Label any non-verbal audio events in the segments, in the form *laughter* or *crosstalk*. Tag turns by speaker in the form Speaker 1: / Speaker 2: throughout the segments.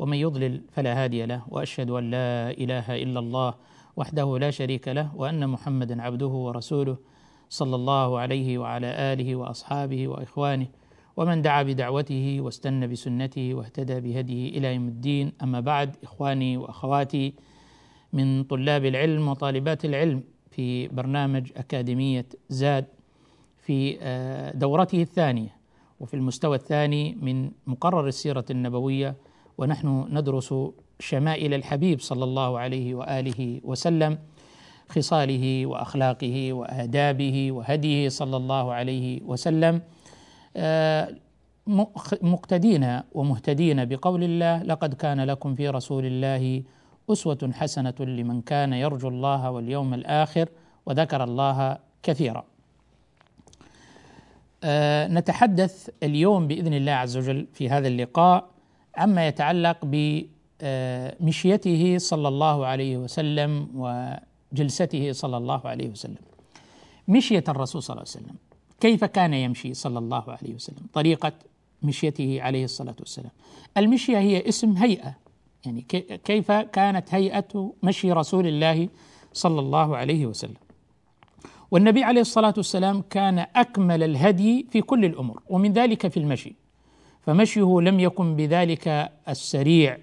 Speaker 1: ومن يضلل فلا هادي له وأشهد أن لا إله إلا الله وحده لا شريك له وأن محمدا عبده ورسوله صلى الله عليه وعلى آله وأصحابه وإخوانه ومن دعا بدعوته واستنى بسنته واهتدى بهديه إلى يوم الدين. أما بعد إخواني وأخواتي من طلاب العلم وطالبات العلم في برنامج أكاديمية زاد في دورته الثانية وفي المستوى الثاني من مقرر السيرة النبوية ونحن ندرس شمائل الحبيب صلى الله عليه وآله وسلم خصاله وأخلاقه وآدابه وهديه صلى الله عليه وسلم مقتدين ومهتدين بقول الله لقد كان لكم في رسول الله أسوة حسنة لمن كان يرجو الله واليوم الآخر وذكر الله كثيرا. أه نتحدث اليوم بإذن الله عز وجل في هذا اللقاء عما يتعلق بمشيته صلى الله عليه وسلم وجلسته صلى الله عليه وسلم. مشية الرسول صلى الله عليه وسلم كيف كان يمشي صلى الله عليه وسلم؟ طريقة مشيته عليه الصلاة والسلام. المشية هي اسم هيئة يعني كيف كانت هيئة مشي رسول الله صلى الله عليه وسلم والنبي عليه الصلاة والسلام كان أكمل الهدي في كل الأمور ومن ذلك في المشي فمشيه لم يكن بذلك السريع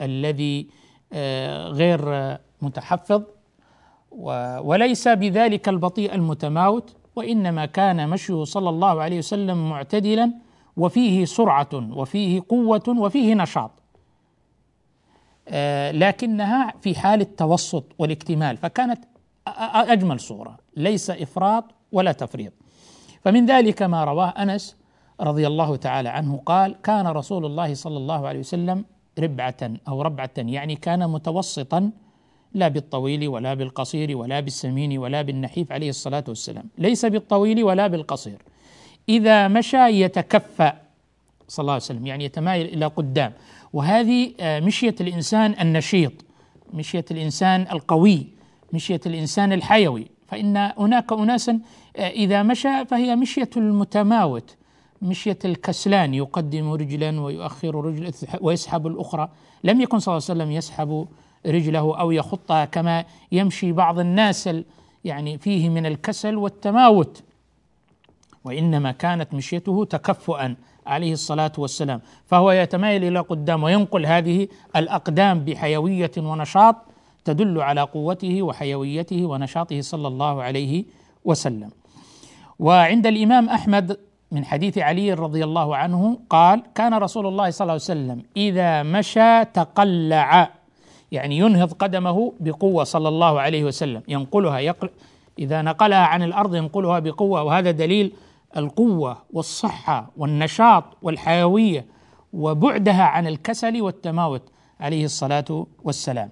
Speaker 1: الذي غير متحفظ وليس بذلك البطيء المتماوت وإنما كان مشيه صلى الله عليه وسلم معتدلا وفيه سرعة وفيه قوة وفيه نشاط. لكنها في حال التوسط والاكتمال فكانت أجمل صورة ليس إفراط ولا تفريط. فمن ذلك ما رواه أنس رضي الله تعالى عنه قال كان رسول الله صلى الله عليه وسلم ربعة أو ربعة يعني كان متوسطا لا بالطويل ولا بالقصير ولا بالسمين ولا بالنحيف عليه الصلاة والسلام. ليس بالطويل ولا بالقصير. إذا مشى يتكفى صلى الله عليه وسلم يعني يتمايل إلى قدام. وهذه مشية الإنسان النشيط مشية الإنسان القوي مشية الإنسان الحيوي. فإن هناك أناسا إذا مشى فهي مشية المتماوت. مشية الكسلان يقدم رجلا ويؤخر رجلا ويسحب الأخرى. لم يكن صلى الله عليه وسلم يسحب رجله أو يخطها كما يمشي بعض الناس يعني فيه من الكسل والتماوت. وإنما كانت مشيته تكفؤا عليه الصلاة والسلام. فهو يتمايل إلى قدام وينقل هذه الأقدام بحيوية ونشاط تدل على قوته وحيويته ونشاطه صلى الله عليه وسلم. وعند الإمام أحمد من حديث علي رضي الله عنه قال كان رسول الله صلى الله عليه وسلم إذا مشى تقلع. يعني ينهض قدمه بقوة صلى الله عليه وسلم ينقلها يقل إذا نقلها عن الأرض ينقلها بقوة وهذا دليل القوة والصحة والنشاط والحيوية وبعدها عن الكسل والتماوت عليه الصلاة والسلام.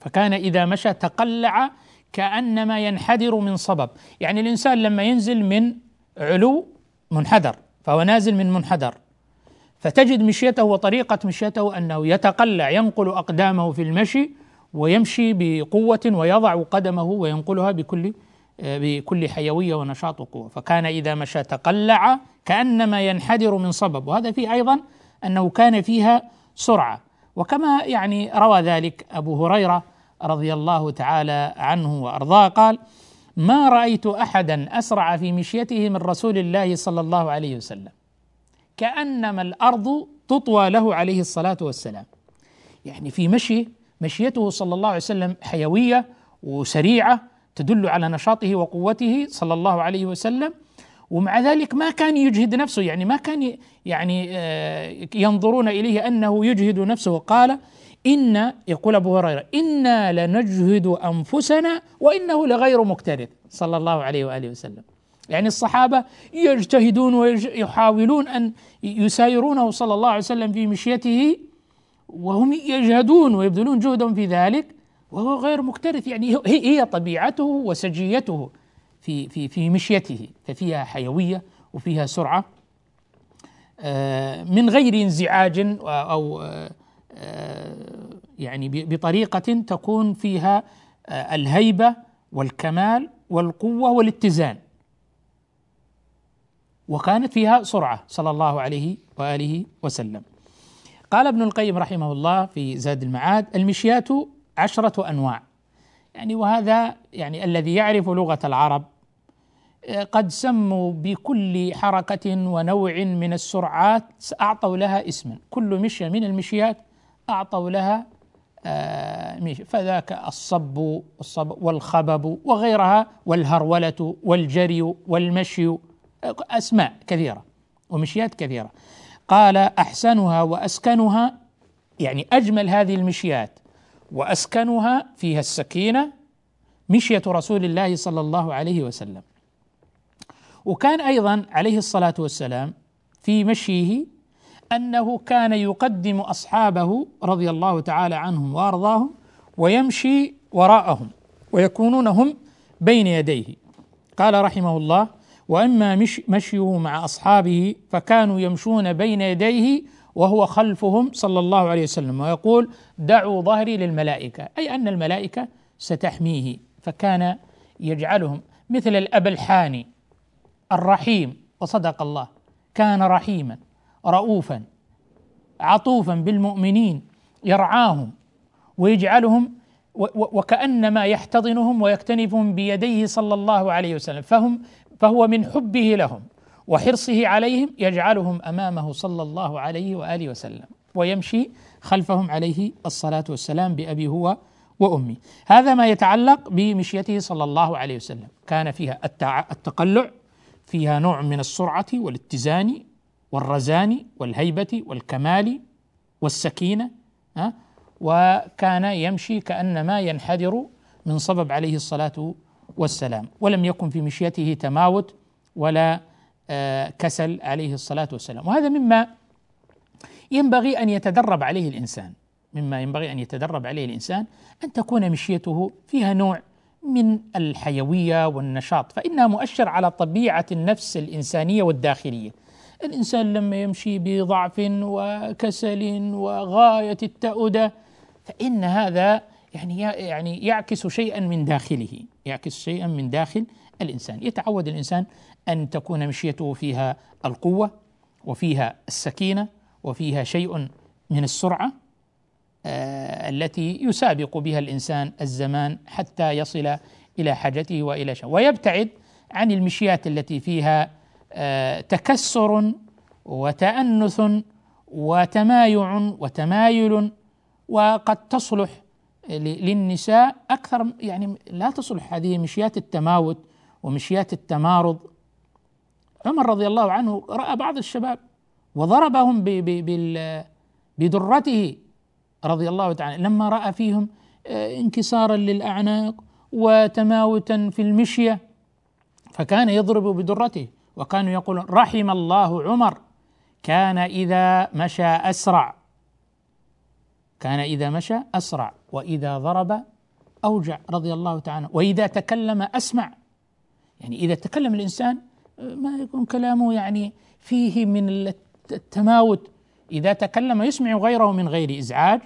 Speaker 1: فكان إذا مشى تقلع كأنما ينحدر من صبب. يعني الإنسان لما ينزل من علو منحدر فهو نازل من منحدر. فتجد مشيته وطريقة مشيته أنه يتقلع ينقل أقدامه في المشي ويمشي بقوة ويضع قدمه وينقلها بكل بكل حيوية ونشاط وقوة. فكان إذا مشى تقلع كأنما ينحدر من صبب. وهذا فيه أيضا أنه كان فيها سرعة. وكما يعني روى ذلك أبو هريرة رضي الله تعالى عنه وأرضاه قال ما رأيت أحدا أسرع في مشيته من رسول الله صلى الله عليه وسلم. كأنما الأرض تطوى له عليه الصلاة والسلام. يعني في مشي مشيته صلى الله عليه وسلم حيوية وسريعة تدل على نشاطه وقوته صلى الله عليه وسلم. ومع ذلك ما كان يجهد نفسه يعني ما كان يعني آه، ينظرون إليه أنه يجهد نفسه. قال إن يقول أبو هريرة إنا لنجهد أنفسنا وإنه لغير مكترث صلى الله عليه وآله وسلم. يعني الصحابة يجتهدون ويحاولون أن يسايرونه صلى الله عليه وسلم في مشيته وهم يجهدون ويبذلون جهدهم في ذلك وهو غير مكترث يعني هي طبيعته وسجيته في في في مشيته ففيها حيوية وفيها سرعة. آه، من غير انزعاج أو آه، يعني بطريقة تكون فيها آه، الهيبة والكمال والقوة والاتزان. وكانت فيها سرعة صلى الله عليه وآله وسلم. قال ابن القيم رحمه الله في زاد المعاد المشيات عشرة أنواع. يعني وهذا يعني الذي يعرف لغة العرب آه، قد سموا بكل حركة ونوع من السرعات اعطوا لها اسما. كل مشية من المشيات أعطوا لها آه، فذاك الصب والخبب وغيرها والهرولة والجري والمشي أسماء كثيرة ومشيات كثيرة. قال أحسنها وأسكنها يعني أجمل هذه المشيات وأسكنها فيها السكينة مشية رسول الله صلى الله عليه وسلم. وكان أيضا عليه الصلاة والسلام في مشيه أنه كان يقدم أصحابه رضي الله تعالى عنهم وأرضاهم ويمشي وراءهم ويكونون هم بين يديه. قال رحمه الله وأما مش مشيه مع أصحابه فكانوا يمشون بين يديه وهو خلفهم صلى الله عليه وسلم ويقول دعوا ظهري للملائكة. أي أن الملائكة ستحميه فكان يجعلهم مثل الأب الحاني الرحيم وصدق الله كان رحيما. رؤوفا عطوفا بالمؤمنين يرعاهم ويجعلهم وكأنما يحتضنهم ويكتنفهم بيديه صلى الله عليه وسلم. فهم فهو من حبه لهم وحرصه عليهم يجعلهم أمامه صلى الله عليه وآله وسلم. ويمشي خلفهم عليه الصلاة والسلام بأبي هو وأمي. هذا ما يتعلق بمشيته صلى الله عليه وسلم. كان فيها التقلع فيها نوع من السرعة والاتزان والرزان والهيبة والكمال والسكينة وكان يمشي كأنما ينحدر من صبب عليه الصلاة والسلام ولم يكن في مشيته تماوت ولا آه، كسل عليه الصلاة والسلام. وهذا مما ينبغي أن يتدرب عليه الإنسان مما ينبغي أن يتدرب عليه الإنسان أن تكون مشيته فيها نوع من الحيوية والنشاط. فإنها مؤشر على طبيعة النفس الإنسانية والداخلية. الإنسان لما يمشي بضعف وكسل وغاية التأودة فإن هذا يعني يعني يعكس شيئا من داخله يعكس شيئا من داخل الإنسان. يتعود الإنسان أن تكون مشيته فيها القوة وفيها السكينة وفيها شيء من السرعة آه التي يسابق بها الإنسان الزمان حتى يصل إلى حاجته وإلى شيء. ويبتعد عن المشيات التي فيها تكسر وتأنث وتمايع وتمايل وقد تصلح للنساء أكثر يعني لا تصلح. هذه مشيات التماوت ومشيات التمارض. عمر رضي الله عنه رأى بعض الشباب وضربهم بدرته رضي الله تعالى. لما رأى فيهم آه، انكسارا للأعناق وتماوتا في المشية فكان يضرب بدرته. وكانوا يقولون رحم الله عمر كان إذا مشى أسرع. كان إذا مشى أسرع وإذا ضرب أوجع رضي الله تعالى وإذا تكلم أسمع. يعني إذا تكلم الإنسان ما يكون كلامه يعني فيه من التماوت. إذا تكلم يسمع غيره من غير إزعاج.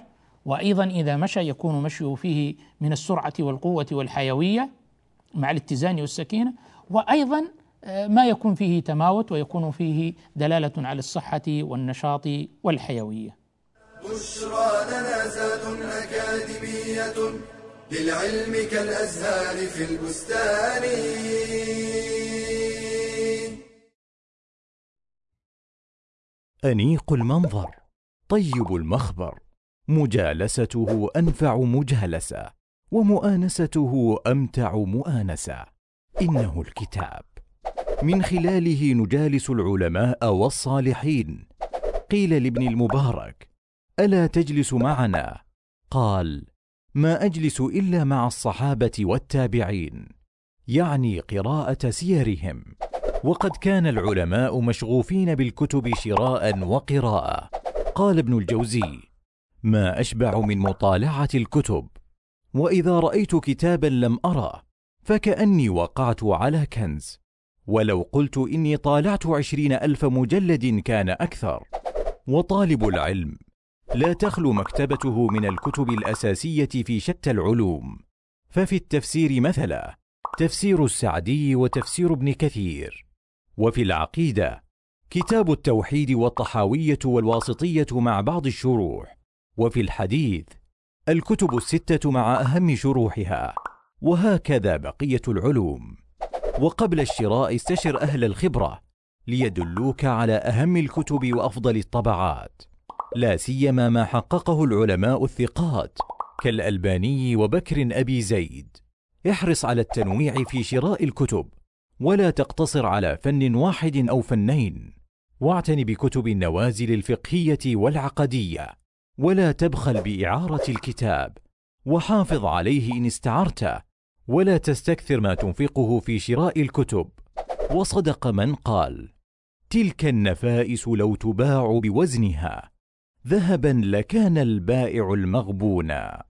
Speaker 1: وأيضا إذا مشى يكون مشيه فيه من السرعة والقوة والحيوية مع الاتزان والسكينة. وأيضا ما يكون فيه تماوت ويكون فيه دلالة على الصحة والنشاط والحيوية.
Speaker 2: بشرى لنا زاد أكاديمية للعلم كالأزهار في البستان.
Speaker 3: أنيق المنظر طيب المخبر مجالسته أنفع مجالسه ومؤانسته أمتع مؤانسه إنه الكتاب. من خلاله نجالس العلماء والصالحين. قيل لابن المبارك ألا تجلس معنا؟ قال ما أجلس إلا مع الصحابة والتابعين يعني قراءة سيرهم. وقد كان العلماء مشغوفين بالكتب شراء وقراءة. قال ابن الجوزي ما أشبع من مطالعة الكتب وإذا رأيت كتابا لم أرى فكأني وقعت على كنز. ولو قلت إني طالعت عشرين ألف مجلد كان أكثر. وطالب العلم لا تخلو مكتبته من الكتب الأساسية في شتى العلوم. ففي التفسير مثلا تفسير السعدي وتفسير ابن كثير. وفي العقيدة كتاب التوحيد والطحاوية والواسطية مع بعض الشروح. وفي الحديث الكتب الستة مع أهم شروحها. وهكذا بقية العلوم. وقبل الشراء استشر أهل الخبرة ليدلوك على أهم الكتب وأفضل الطبعات. لا سيما ما حققه العلماء الثقات كالألباني وبكر أبي زيد. احرص على التنويع في شراء الكتب ولا تقتصر على فن واحد أو فنين. واعتن بكتب النوازل الفقهية والعقدية ولا تبخل بإعارة الكتاب. وحافظ عليه إن استعرته ولا تستكثر ما تنفقه في شراء الكتب. وصدق من قال تلك النفائس لو تباع بوزنها ذهبا لكان البائع المغبونا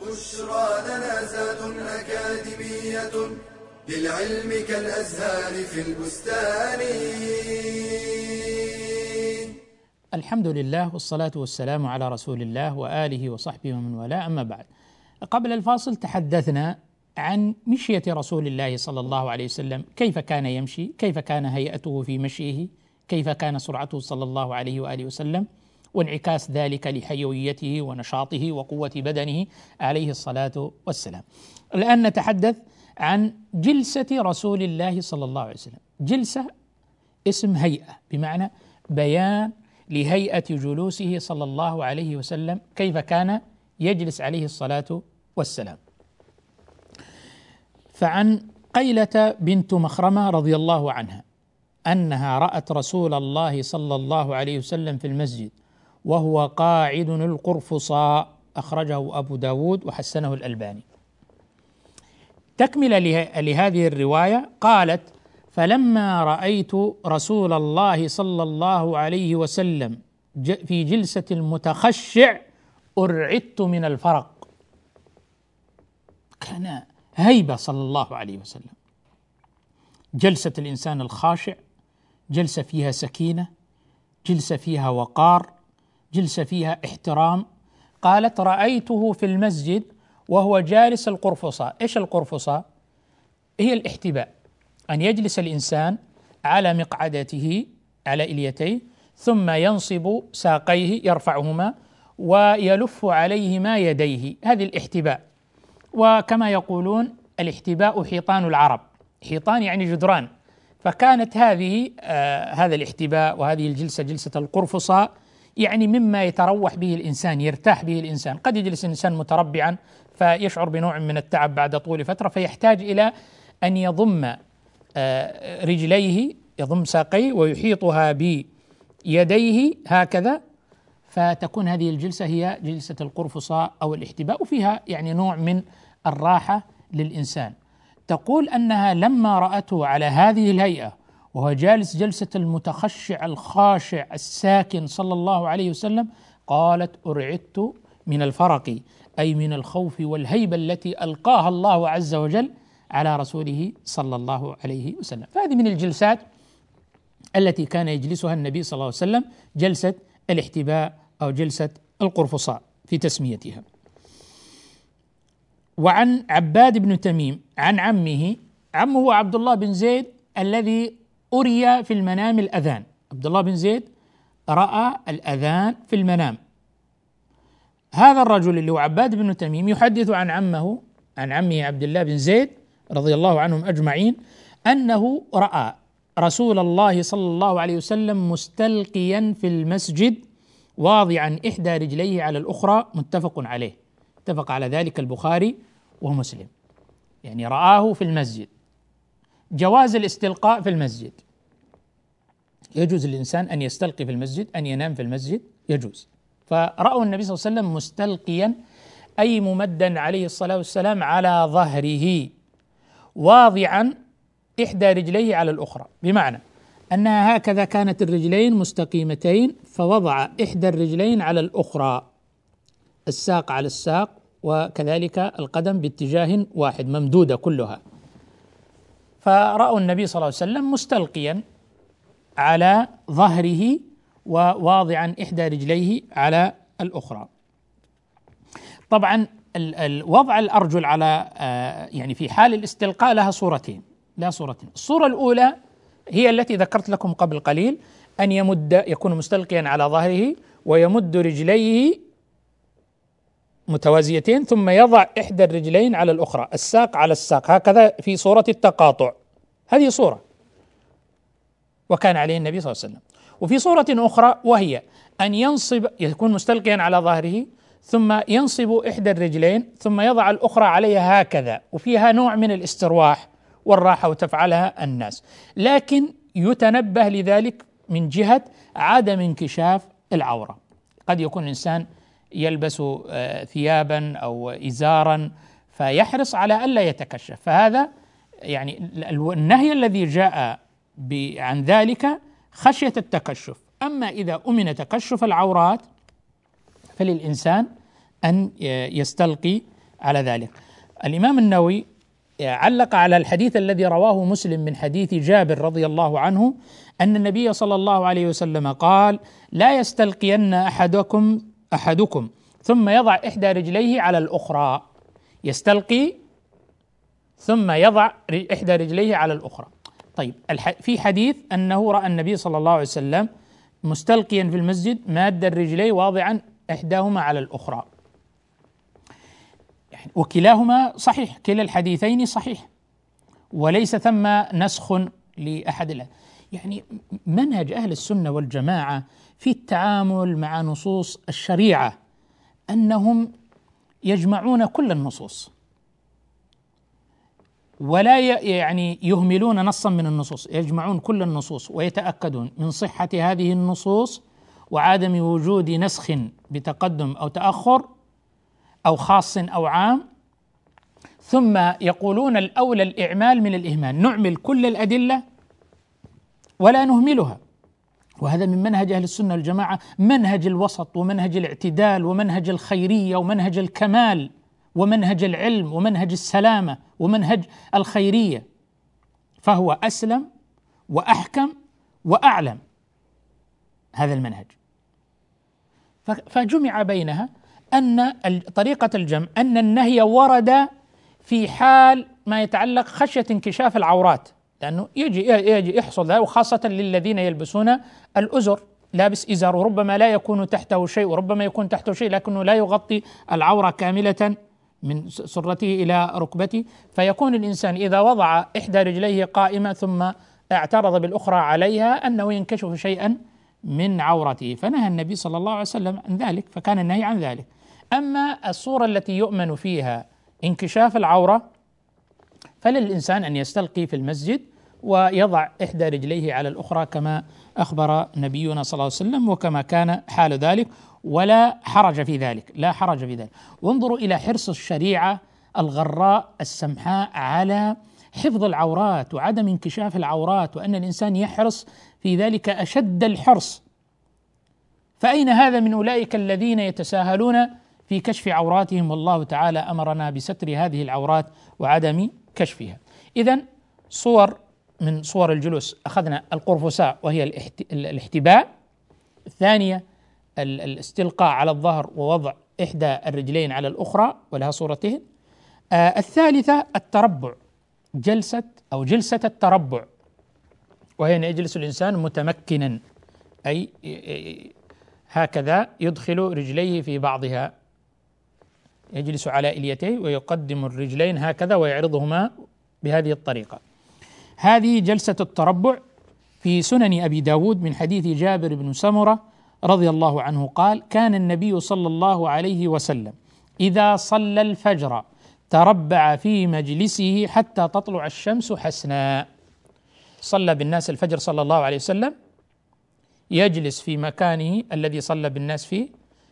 Speaker 2: بشرى لنا زاد أكاديمية للعلم كالأزهار في البستان.
Speaker 1: الحمد لله والصلاة والسلام على رسول الله وآله وصحبه ومن والاه أما بعد. قبل الفاصل تحدثنا عن مشية رسول الله صلى الله عليه وسلم. كيف كان يمشي؟ كيف كان هيئته في مشيه؟ كيف كان سرعته صلى الله عليه وآله وسلم؟ وانعكاس ذلك لحيويته ونشاطه وقوة بدنه عليه الصلاة والسلام. الآن نتحدث عن جلسة رسول الله صلى الله عليه وسلم. جلسة اسم هيئة بمعنى بيان لهيئة جلوسه صلى الله عليه وسلم كيف كان يجلس عليه الصلاة والسلام. فعن قيلة بنت مخرمة رضي الله عنها أنها رأت رسول الله صلى الله عليه وسلم في المسجد وهو قاعد القرفصاء أخرجه أبو داود وحسنه الألباني. تكملة لهذه الرواية قالت فلما رأيت رسول الله صلى الله عليه وسلم في جلسة المتخشع أرعدت من الفرق. كان هيبة صلى الله عليه وسلم. جلسة الإنسان الخاشع جلسة فيها سكينة جلسة فيها وقار جلسة فيها احترام. قالت رأيته في المسجد وهو جالس القرفصاء. إيش القرفصاء؟ هي الاحتباء. أن يجلس الإنسان على مقعدته على إليتيه ثم ينصب ساقيه يرفعهما ويلف عليهما يديه. هذه الاحتباء. وكما يقولون الاحتباء حيطان العرب. حيطان يعني جدران. فكانت هذه آه هذا الاحتباء وهذه الجلسة جلسة القرفصاء يعني مما يتروح به الإنسان يرتاح به الإنسان. قد يجلس الإنسان متربعا فيشعر بنوع من التعب بعد طول فترة فيحتاج إلى أن يضم رجليه يضم ساقيه ويحيطها بيديه هكذا فتكون هذه الجلسة هي جلسة القرفصاء أو الاحتباء وفيها يعني نوع من الراحة للإنسان. تقول أنها لما رأته على هذه الهيئة وهو جالس جلسة المتخشع الخاشع الساكن صلى الله عليه وسلم قالت أرعدت من الفرق أي من الخوف والهيبة التي ألقاها الله عز وجل على رسوله صلى الله عليه وسلم. فهذه من الجلسات التي كان يجلسها النبي صلى الله عليه وسلم جلسة الاحتباء أو جلسة القرفصاء في تسميتها. وعن عباد بن تميم عن عمه عمه عبد الله بن زيد الذي أري في المنام الأذان. عبد الله بن زيد رأى الأذان في المنام. هذا الرجل اللي هو عباد بن تميم يحدث عن عمه عن عمه عبد الله بن زيد رضي الله عنهم أجمعين أنه رأى رسول الله صلى الله عليه وسلم مستلقيا في المسجد واضعا إحدى رجليه على الأخرى متفق عليه. اتفق على ذلك البخاري ومسلم. يعني رآه في المسجد. جواز الاستلقاء في المسجد. يجوز للإنسان أن يستلقي في المسجد أن ينام في المسجد يجوز. فرأوا النبي صلى الله عليه وسلم مستلقيا أي ممدا عليه الصلاة والسلام على ظهره. واضعا إحدى رجليه على الأخرى. بمعنى أنها هكذا كانت الرجلين مستقيمتين فوضع إحدى الرجلين على الأخرى الساق على الساق وكذلك القدم باتجاه واحد ممدودة كلها. فرأوا النبي صلى الله عليه وسلم مستلقيا على ظهره وواضعا إحدى رجليه على الأخرى. طبعا وضع الأرجل على آه، يعني في حال الاستلقاء لها صورتين لها صورتين. الصورة الأولى هي التي ذكرت لكم قبل قليل أن يمد يكون مستلقيا على ظهره ويمد رجليه متوازيتين ثم يضع إحدى الرجلين على الأخرى الساق على الساق. هكذا في صورة التقاطع. هذه صورة. وكان عليه النبي صلى الله عليه وسلم. وفي صورة أخرى وهي أن ينصب يكون مستلقيا على ظهره ثم ينصب إحدى الرجلين ثم يضع الأخرى عليها هكذا وفيها نوع من الاسترواح والراحة وتفعلها الناس. لكن يتنبه لذلك من جهة عدم انكشاف العورة. قد يكون الإنسان يلبس آه، ثيابا أو إزارا فيحرص على ألا يتكشف. فهذا يعني النهي الذي جاء عن ذلك خشية التكشف. أما إذا أمن تكشف العورات فللإنسان أن يستلقي على ذلك. الإمام النووي علق على الحديث الذي رواه مسلم من حديث جابر رضي الله عنه أن النبي صلى الله عليه وسلم قال لا يستلقين أحدكم أحدكم ثم يضع إحدى رجليه على الأخرى. يستلقي ثم يضع إحدى رجليه على الأخرى. طيب في حديث أنه رأى النبي صلى الله عليه وسلم مستلقيا في المسجد ماد الرجلين واضعا إحداهما على الأخرى. وكلاهما صحيح كلا الحديثين صحيح. وليس ثم نسخ لأحد يعني منهج أهل السنة والجماعة في التعامل مع نصوص الشريعة أنهم يجمعون كل النصوص. ولا يعني يهملون نصا من النصوص يجمعون كل النصوص ويتأكدون من صحة هذه النصوص وعدم وجود نسخ بتقدم أو تأخر أو خاص أو عام. ثم يقولون الأولى الإعمال من الإهمال نعمل كل الأدلة ولا نهملها. وهذا من منهج أهل السنة والجماعة منهج الوسط ومنهج الاعتدال ومنهج الخيرية ومنهج الكمال ومنهج العلم ومنهج السلامة ومنهج الخيرية. فهو أسلم وأحكم وأعلم. هذا المنهج. فجمع بينها أن طريقة الجمع أن النهي ورد في حال ما يتعلق خشية انكشاف العورات. لأنه يجي يجي يحصل ذلك وخاصة للذين يلبسون الأزر. لابس إزار وربما لا يكون تحته شيء وربما يكون تحته شيء لكنه لا يغطي العورة كاملة من سرته إلى ركبته. فيكون الإنسان إذا وضع إحدى رجليه قائمة ثم اعترض بالأخرى عليها أنه ينكشف شيئا من عورته. فنهى النبي صلى الله عليه وسلم عن ذلك فكان النهي عن ذلك. أما الصورة التي يؤمن فيها انكشاف العورة فللإنسان أن يستلقي في المسجد ويضع إحدى رجليه على الأخرى كما أخبر نبينا صلى الله عليه وسلم وكما كان حال ذلك ولا حرج في ذلك. لا حرج في ذلك. وانظروا إلى حرص الشريعة الغراء السمحاء على حفظ العورات وعدم انكشاف العورات وأن الإنسان يحرص في ذلك أشد الحرص. فأين هذا من أولئك الذين يتساهلون في كشف عوراتهم؟ والله تعالى أمرنا بستر هذه العورات وعدم كشفها. اذا صور من صور الجلوس أخذنا القرفساء وهي الاحتباء. الثانية الاستلقاء على الظهر ووضع إحدى الرجلين على الأخرى ولها صورتين آه الثالثة التربع. جلسة أو جلسة التربع وهي أن يجلس الإنسان متمكنا أي هكذا يدخل رجليه في بعضها. يجلس على إليتيه ويقدم الرجلين هكذا ويعرضهما بهذه الطريقة. هذه جلسة التربع في سنن أبي داود من حديث جابر بن سمرة رضي الله عنه قال كان النبي صلى الله عليه وسلم إذا صلى الفجر تربع في مجلسه حتى تطلع الشمس حسناء صلى بالناس الفجر صلى الله عليه وسلم يجلس في مكانه الذي صلى بالناس فيه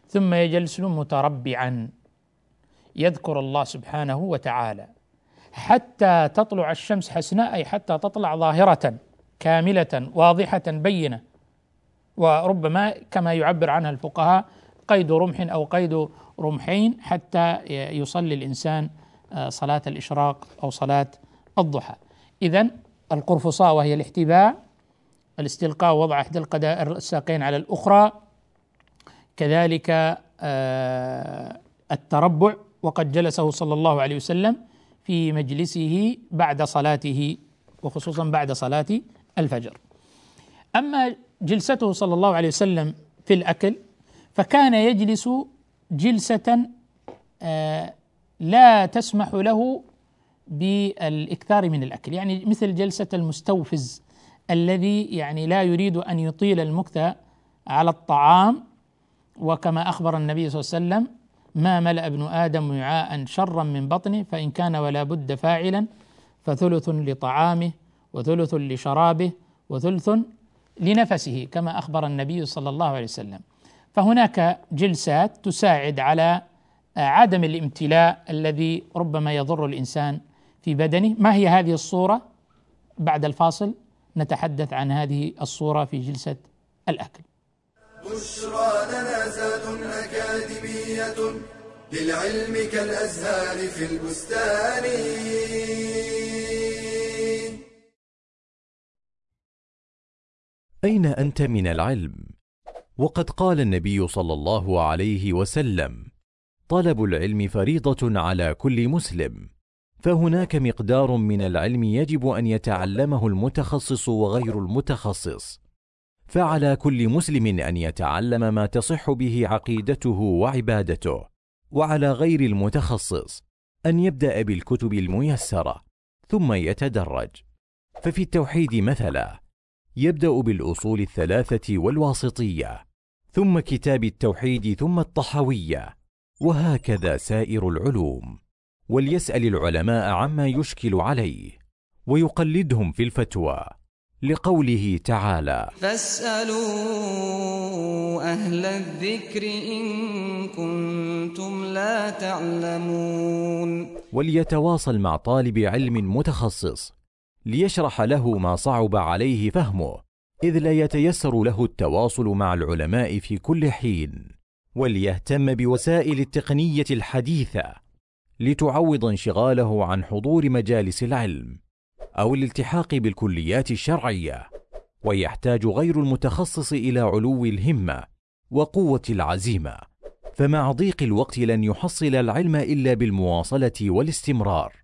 Speaker 1: ثم يجلس متربعا. يذكر الله سبحانه وتعالى. حتى تطلع الشمس حسناء أي حتى تطلع ظاهرة كاملة واضحة بينة. وربما كما يعبر عنها الفقهاء قيد رمح أو قيد رمحين حتى يصلي الإنسان آه، صلاة الإشراق أو صلاة الضحى. اذا القرفصاء وهي الاحتباء الاستلقاء ووضع إحدى الساقين على الأخرى كذلك آه، التربع وقد جلسه صلى الله عليه وسلم في مجلسه بعد صلاته وخصوصا بعد صلاة الفجر. أما جلسته صلى الله عليه وسلم في الأكل فكان يجلس جلسة آه، لا تسمح له بالإكثار من الأكل، يعني مثل جلسة المستوفز الذي يعني لا يريد أن يطيل المكث على الطعام وكما أخبر النبي صلى الله عليه وسلم ما ملأ ابن آدم وعاء شرا من بطنه فإن كان ولا بد فاعلا فثلث لطعامه وثلث لشرابه وثلث لنفسه. كما أخبر النبي صلى الله عليه وسلم. فهناك جلسات تساعد على عدم الامتلاء الذي ربما يضر الإنسان في بدنه. ما هي هذه الصورة؟ بعد الفاصل نتحدث عن هذه الصورة في جلسة الأكل.
Speaker 2: بشرى لنا زاد أكاديمية للعلم كالأزهار في البستان.
Speaker 3: أين أنت من العلم؟ وقد قال النبي صلى الله عليه وسلم: طلب العلم فريضة على كل مسلم، فهناك مقدار من العلم يجب أن يتعلمه المتخصص وغير المتخصص، فعلى كل مسلم أن يتعلم ما تصح به عقيدته وعبادته، وعلى غير المتخصص أن يبدأ بالكتب الميسرة، ثم يتدرج، ففي التوحيد مثلا يبدأ بالأصول الثلاثة والواسطية ثم كتاب التوحيد ثم الطحويه وهكذا سائر العلوم وليسأل العلماء عما يشكل عليه ويقلدهم في الفتوى لقوله تعالى
Speaker 4: فاسألوا أهل الذكر إن كنتم لا تعلمون.
Speaker 3: وليتواصل مع طالب علم متخصص ليشرح له ما صعب عليه فهمه إذ لا يتيسر له التواصل مع العلماء في كل حين. وليهتم بوسائل التقنية الحديثة لتعوض انشغاله عن حضور مجالس العلم أو الالتحاق بالكليات الشرعية ويحتاج غير المتخصص إلى علو الهمة وقوة العزيمة فمع ضيق الوقت لن يحصل العلم إلا بالمواصلة والاستمرار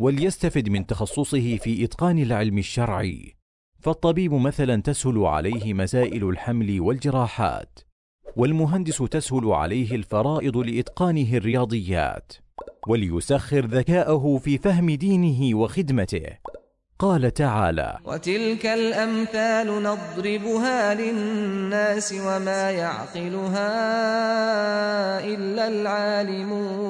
Speaker 3: وليستفد من تخصصه في إتقان العلم الشرعي. فالطبيب مثلا تسهل عليه مسائل الحمل والجراحات. والمهندس تسهل عليه الفرائض لإتقانه الرياضيات وليسخر ذكاءه في فهم دينه وخدمته. قال تعالى
Speaker 4: وتلك الأمثال نضربها للناس وما يعقلها إلا العالمون.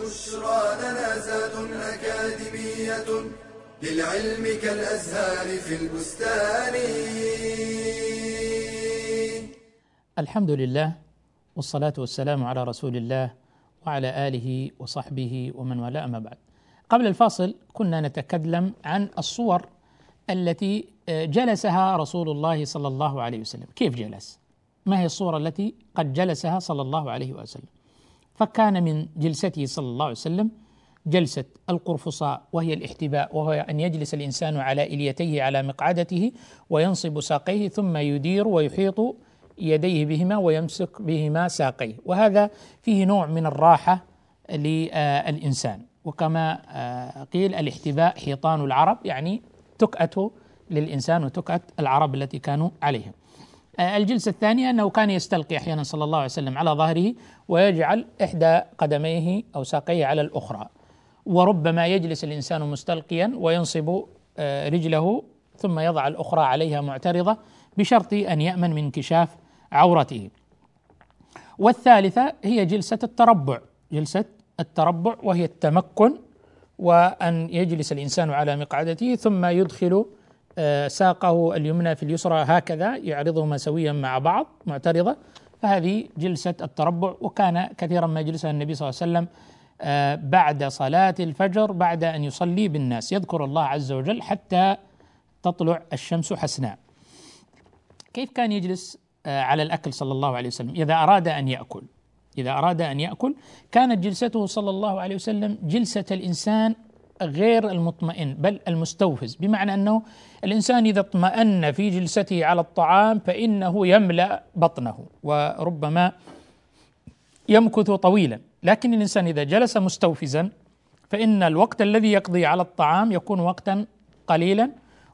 Speaker 2: بشرى لنا زاد أكاديمية للعلم كالأزهار في البستان.
Speaker 1: الحمد لله والصلاة والسلام على رسول الله وعلى آله وصحبه ومن والاه أما بعد. قبل الفاصل كنا نتكلم عن الصور التي جلسها رسول الله صلى الله عليه وسلم. كيف جلس؟ ما هي الصورة التي قد جلسها صلى الله عليه وسلم؟ فكان من جلسته صلى الله عليه وسلم جلسة القرفصاء وهي الاحتباء وهو أن يجلس الإنسان على إليتيه على مقعدته وينصب ساقيه ثم يدير ويحيط يديه بهما ويمسك بهما ساقيه. وهذا فيه نوع من الراحة للإنسان. وكما آه، قيل الاحتباء حيطان العرب يعني تكأة للإنسان وتكأة العرب التي كانوا عليهم. الجلسة الثانية أنه كان يستلقي أحيانا صلى الله عليه وسلم على ظهره ويجعل إحدى قدميه أو ساقيه على الأخرى. وربما يجلس الإنسان مستلقيا وينصب آه، رجله ثم يضع الأخرى عليها معترضة بشرط أن يأمن من انكشاف عورته. والثالثة هي جلسة التربع. جلسة التربع وهي التمكن وأن يجلس الإنسان على مقعدته ثم يدخل آه، ساقه اليمنى في اليسرى هكذا يعرضهما سويا مع بعض معترضة. فهذه جلسة التربع وكان كثيرا ما يجلسها النبي صلى الله عليه وسلم آه، بعد صلاة الفجر بعد أن يصلي بالناس. يذكر الله عز وجل حتى تطلع الشمس حسناء كيف كان يجلس آه، على الأكل صلى الله عليه وسلم؟ إذا أراد أن يأكل إذا أراد أن يأكل كانت جلسته صلى الله عليه وسلم جلسة الإنسان غير المطمئن بل المستوفز. بمعنى أنه الإنسان إذا اطمأن في جلسته على الطعام فإنه يملأ بطنه وربما يمكث طويلا. لكن الإنسان إذا جلس مستوفزا فإن الوقت الذي يقضي على الطعام يكون وقتا قليلا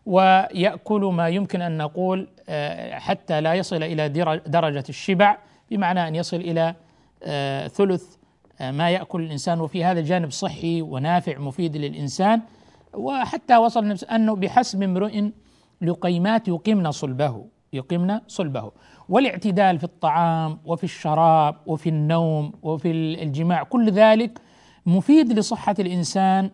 Speaker 1: ويأكل ما يمكن أن نقول آه، حتى لا يصل إلى درجة الشبع. بمعنى أن يصل إلى آه، ثلث ما يأكل الإنسان. وفي هذا جانب صحي ونافع مفيد للإنسان. وحتى وصل أنه بحسب امرئ لقيمات يقمن صلبه يقمن صلبه. والاعتدال في الطعام وفي الشراب وفي النوم وفي الجماع كل ذلك مفيد لصحة الإنسان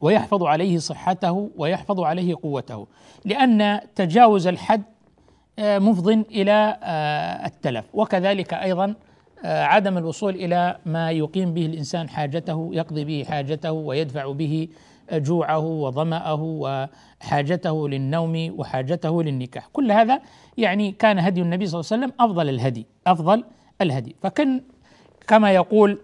Speaker 1: ويحفظ عليه صحته ويحفظ عليه قوته. لأن تجاوز الحد آه، مفض إلى التلف. وكذلك أيضا آه، عدم الوصول إلى ما يقيم به الإنسان حاجته يقضي به حاجته ويدفع به جوعه وظمأه وحاجته للنوم وحاجته للنكاح. كل هذا يعني كان هدي النبي صلى الله عليه وسلم أفضل الهدي أفضل الهدي. فكان كما يقول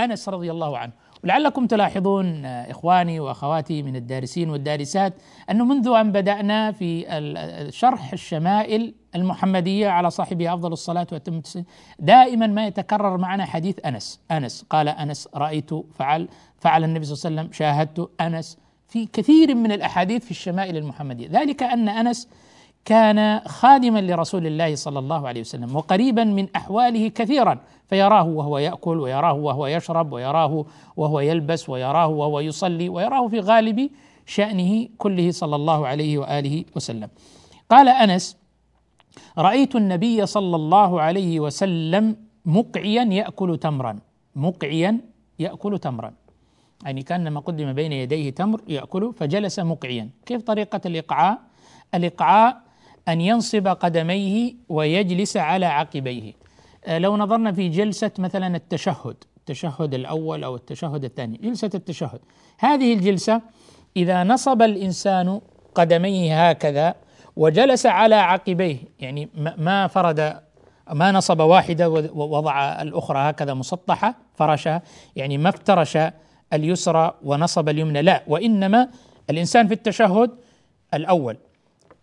Speaker 1: أنس رضي الله عنه ولعلكم تلاحظون إخواني وأخواتي من الدارسين والدارسات أنه منذ أن بدأنا في شرح الشمائل المحمدية على صاحبها أفضل الصلاة وأتم التسليم دائما ما يتكرر معنا حديث أنس. أنس قال أنس رأيت فعل فعل النبي صلى الله عليه وسلم شاهدت أنس. في كثير من الأحاديث في الشمائل المحمدية. ذلك أن أنس كان خادما لرسول الله صلى الله عليه وسلم وقريبا من أحواله كثيرا. فيراه وهو يأكل ويراه وهو يشرب ويراه وهو يلبس ويراه وهو يصلي ويراه في غالب شأنه كله صلى الله عليه وآله وسلم. قال أنس رأيت النبي صلى الله عليه وسلم مقعيا يأكل تمرا مقعيا يأكل تمرا. يعني كان قدم بين يديه تمر يأكل فجلس مقعيا. كيف طريقة الإقعاء؟ الإقعاء أن ينصب قدميه ويجلس على عقبيه. لو نظرنا في جلسة مثلا التشهد التشهد الأول أو التشهد الثاني جلسة التشهد. هذه الجلسة إذا نصب الإنسان قدميه هكذا وجلس على عقبيه يعني ما فرد ما نصب واحدة ووضع الأخرى هكذا مسطحة فرشها يعني ما افترش اليسرى ونصب اليمنى لا وإنما الإنسان في التشهد الأول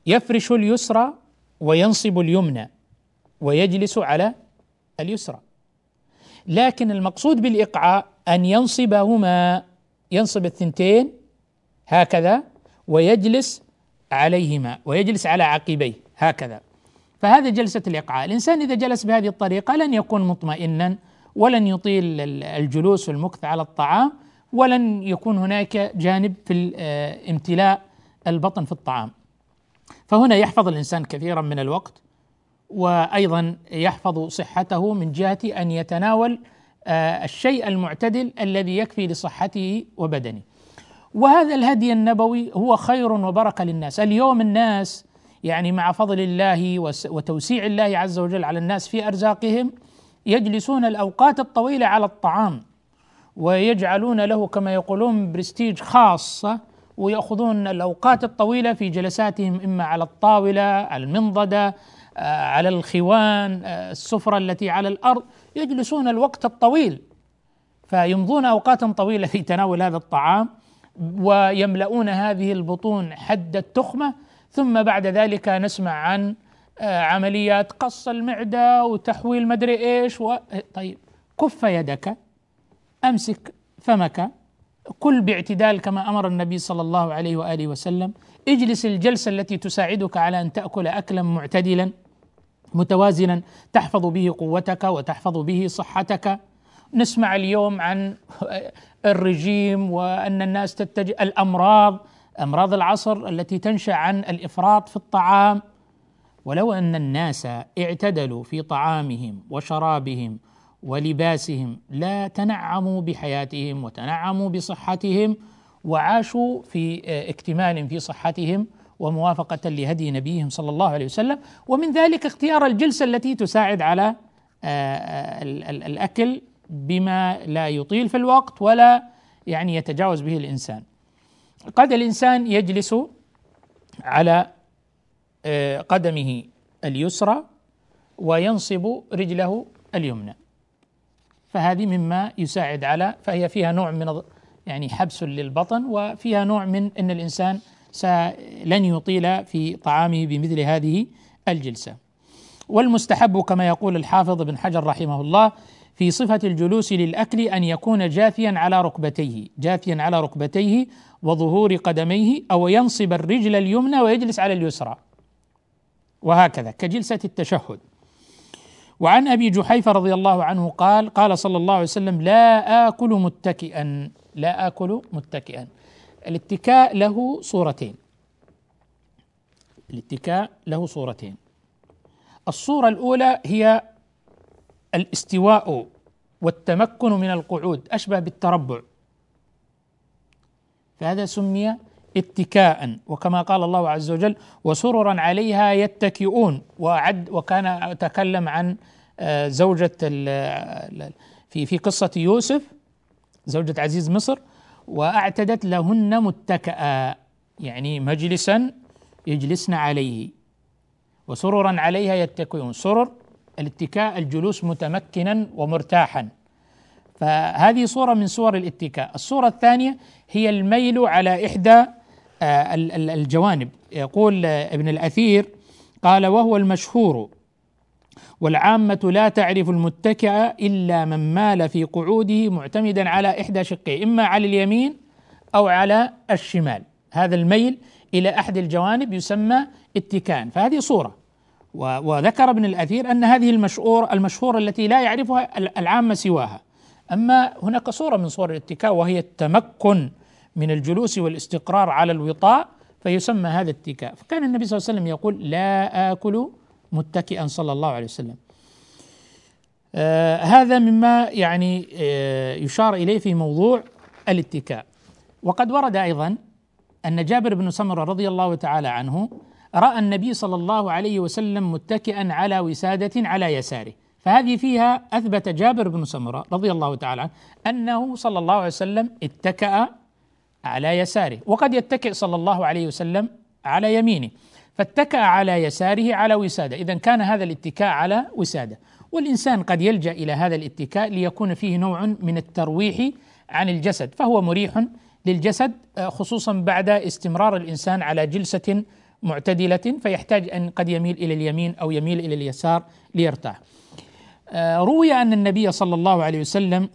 Speaker 1: يفرش اليسرى وينصب اليمنى ويجلس على اليسرى. لكن المقصود بالإقعاء أن ينصبهما ينصب الثنتين هكذا ويجلس عليهما ويجلس على عقبيه هكذا. فهذه جلسة الإقعاء. الإنسان إذا جلس بهذه الطريقة لن يكون مطمئنا ولن يطيل الجلوس والمكث على الطعام ولن يكون هناك جانب في امتلاء البطن في الطعام. فهنا يحفظ الإنسان كثيرا من الوقت. وأيضا يحفظ صحته من جهة أن يتناول آه، الشيء المعتدل الذي يكفي لصحته وبدنه. وهذا الهدي النبوي هو خير وبركة للناس. اليوم الناس يعني مع فضل الله وتوسيع الله عز وجل على الناس في أرزاقهم يجلسون الأوقات الطويلة على الطعام ويجعلون له كما يقولون برستيج خاصة ويأخذون الأوقات الطويلة في جلساتهم إما على الطاولة على المنضدة على الخوان آه، السفرة التي على الأرض يجلسون الوقت الطويل. فيمضون أوقاتا طويلة *laughs* في تناول هذا الطعام ويملؤون هذه البطون حد التخمة. ثم بعد ذلك نسمع عن آه، عمليات قص المعدة وتحويل مدري إيش و... طيب كف يدك أمسك فمك كل باعتدال كما أمر النبي صلى الله عليه وآله وسلم. اجلس الجلسة التي تساعدك على أن تأكل اكلا معتدلا. متوازنا تحفظ به قوتك وتحفظ به صحتك. نسمع اليوم عن الرجيم وأن الناس تتجه الأمراض أمراض العصر التي تنشأ عن الإفراط في الطعام. ولو أن الناس اعتدلوا في طعامهم وشرابهم ولباسهم لا تنعموا بحياتهم وتنعموا بصحتهم وعاشوا في اكتمال في صحتهم. وموافقة لهدي نبيهم صلى الله عليه وسلم ومن ذلك اختيار الجلسة التي تساعد على الأكل بما لا يطيل في الوقت ولا يعني يتجاوز به الإنسان. قد الإنسان يجلس على قدمه اليسرى وينصب رجله اليمنى. فهذه مما يساعد على فهي فيها نوع من يعني حبس للبطن وفيها نوع من إن الإنسان لن يطيل في طعامه بمثل هذه الجلسة. والمستحب كما يقول الحافظ ابن حجر رحمه الله في صفة الجلوس للأكل أن يكون جاثيا على ركبتيه، جاثيا على ركبتيه وظهور قدميه أو ينصب الرجل اليمنى ويجلس على اليسرى. وهكذا كجلسة التشهد. وعن أبي جحيفة رضي الله عنه قال قال صلى الله عليه وسلم لا آكل متكئا لا آكل متكئا الاتكاء له صورتين. الاتكاء له صورتين. الصورة الأولى هي الاستواء والتمكن من القعود أشبه بالتربع. فهذا سمي اتكاء وكما قال الله عز وجل وسررا عليها يتكئون وعد وكان تكلم عن آه، زوجة في في قصة يوسف زوجة عزيز مصر. وأعتدت لهن متكئا يعني مجلسا يجلسن عليه وسررا عليها يتكئون. سرر الاتكاء الجلوس متمكنا ومرتاحا. فهذه صورة من صور الاتكاء. الصورة الثانية هي الميل على إحدى آه، الجوانب. يقول ابن الأثير قال وهو المشهور والعامة لا تعرف المتكئ إلا من مال في قعوده معتمدا على إحدى شقيه إما على اليمين أو على الشمال. هذا الميل إلى أحد الجوانب يسمى اتكان. فهذه صورة. وذكر ابن الأثير أن هذه المشهور المشهورة التي لا يعرفها العامة سواها. أما هناك صورة من صور الاتكاء وهي التمكن من الجلوس والاستقرار على الوطاء فيسمى هذا اتكاء فكان النبي صلى الله عليه وسلم يقول لا آكل متكئا صلى الله عليه وسلم. آه هذا مما يعني آه يشار إليه في موضوع الاتكاء. وقد ورد أيضا أن جابر بن سمرة رضي الله تعالى عنه رأى النبي صلى الله عليه وسلم متكئا على وسادة على يساره. فهذه فيها أثبت جابر بن سمرة رضي الله تعالى عنه أنه صلى الله عليه وسلم اتكأ على يساره. وقد يتكئ صلى الله عليه وسلم على يمينه. فاتكأ على يساره على وسادة. إذا كان هذا الاتكاء على وسادة. والإنسان قد يلجأ إلى هذا الاتكاء ليكون فيه نوع من الترويح عن الجسد فهو مريح للجسد آه، خصوصا بعد استمرار الإنسان على جلسة معتدلة فيحتاج أن قد يميل إلى اليمين أو يميل إلى اليسار ليرتاح. آه، روي أن النبي صلى الله عليه وسلم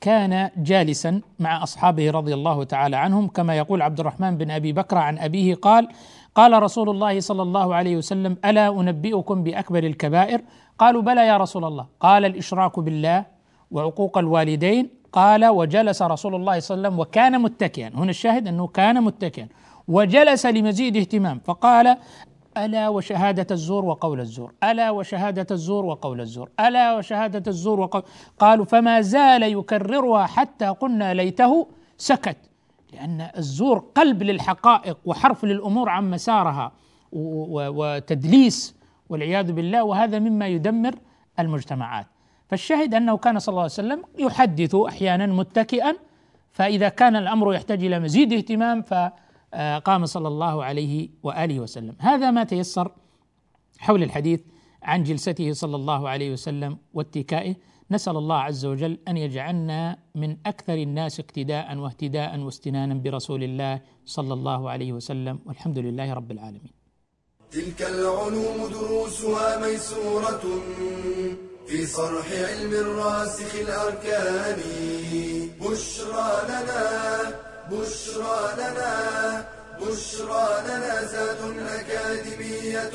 Speaker 1: كان جالسا مع أصحابه رضي الله تعالى عنهم كما يقول عبد الرحمن بن أبي بكر عن أبيه قال قال رسول الله صلى الله عليه وسلم ألا أنبئكم بأكبر الكبائر؟ قالوا بلى يا رسول الله. قال الإشراك بالله وعقوق الوالدين. قال وجلس رسول الله صلى الله عليه وسلم وكان متكئا. هنا الشاهد أنه كان متكئا. وجلس لمزيد اهتمام. فقال ألا وشهادة الزور وقول الزور. ألا وشهادة الزور وقول الزور. ألا وشهادة الزور وقول قالوا فما زال يكررها حتى قلنا ليته سكت. لأن الزور قلب للحقائق وحرف للأمور عن مسارها وتدليس والعياذ بالله وهذا مما يدمر المجتمعات. فالشاهد أنه كان صلى الله عليه وسلم يحدث أحيانا متكئا فإذا كان الأمر يحتاج إلى مزيد اهتمام ف آه، قام صلى الله عليه وآله وسلم. هذا ما تيسر حول الحديث عن جلسته صلى الله عليه وسلم واتكائه نسأل الله عز وجل أن يجعلنا من أكثر الناس اقتداء واهتداء واستنانا برسول الله صلى الله عليه وسلم. والحمد لله رب العالمين.
Speaker 2: تلك العلوم دروسها ميسورة في صرح علم الراسخ الأركان. بشرى لنا بشرى لنا بشرى لنا زاد أكاديمية.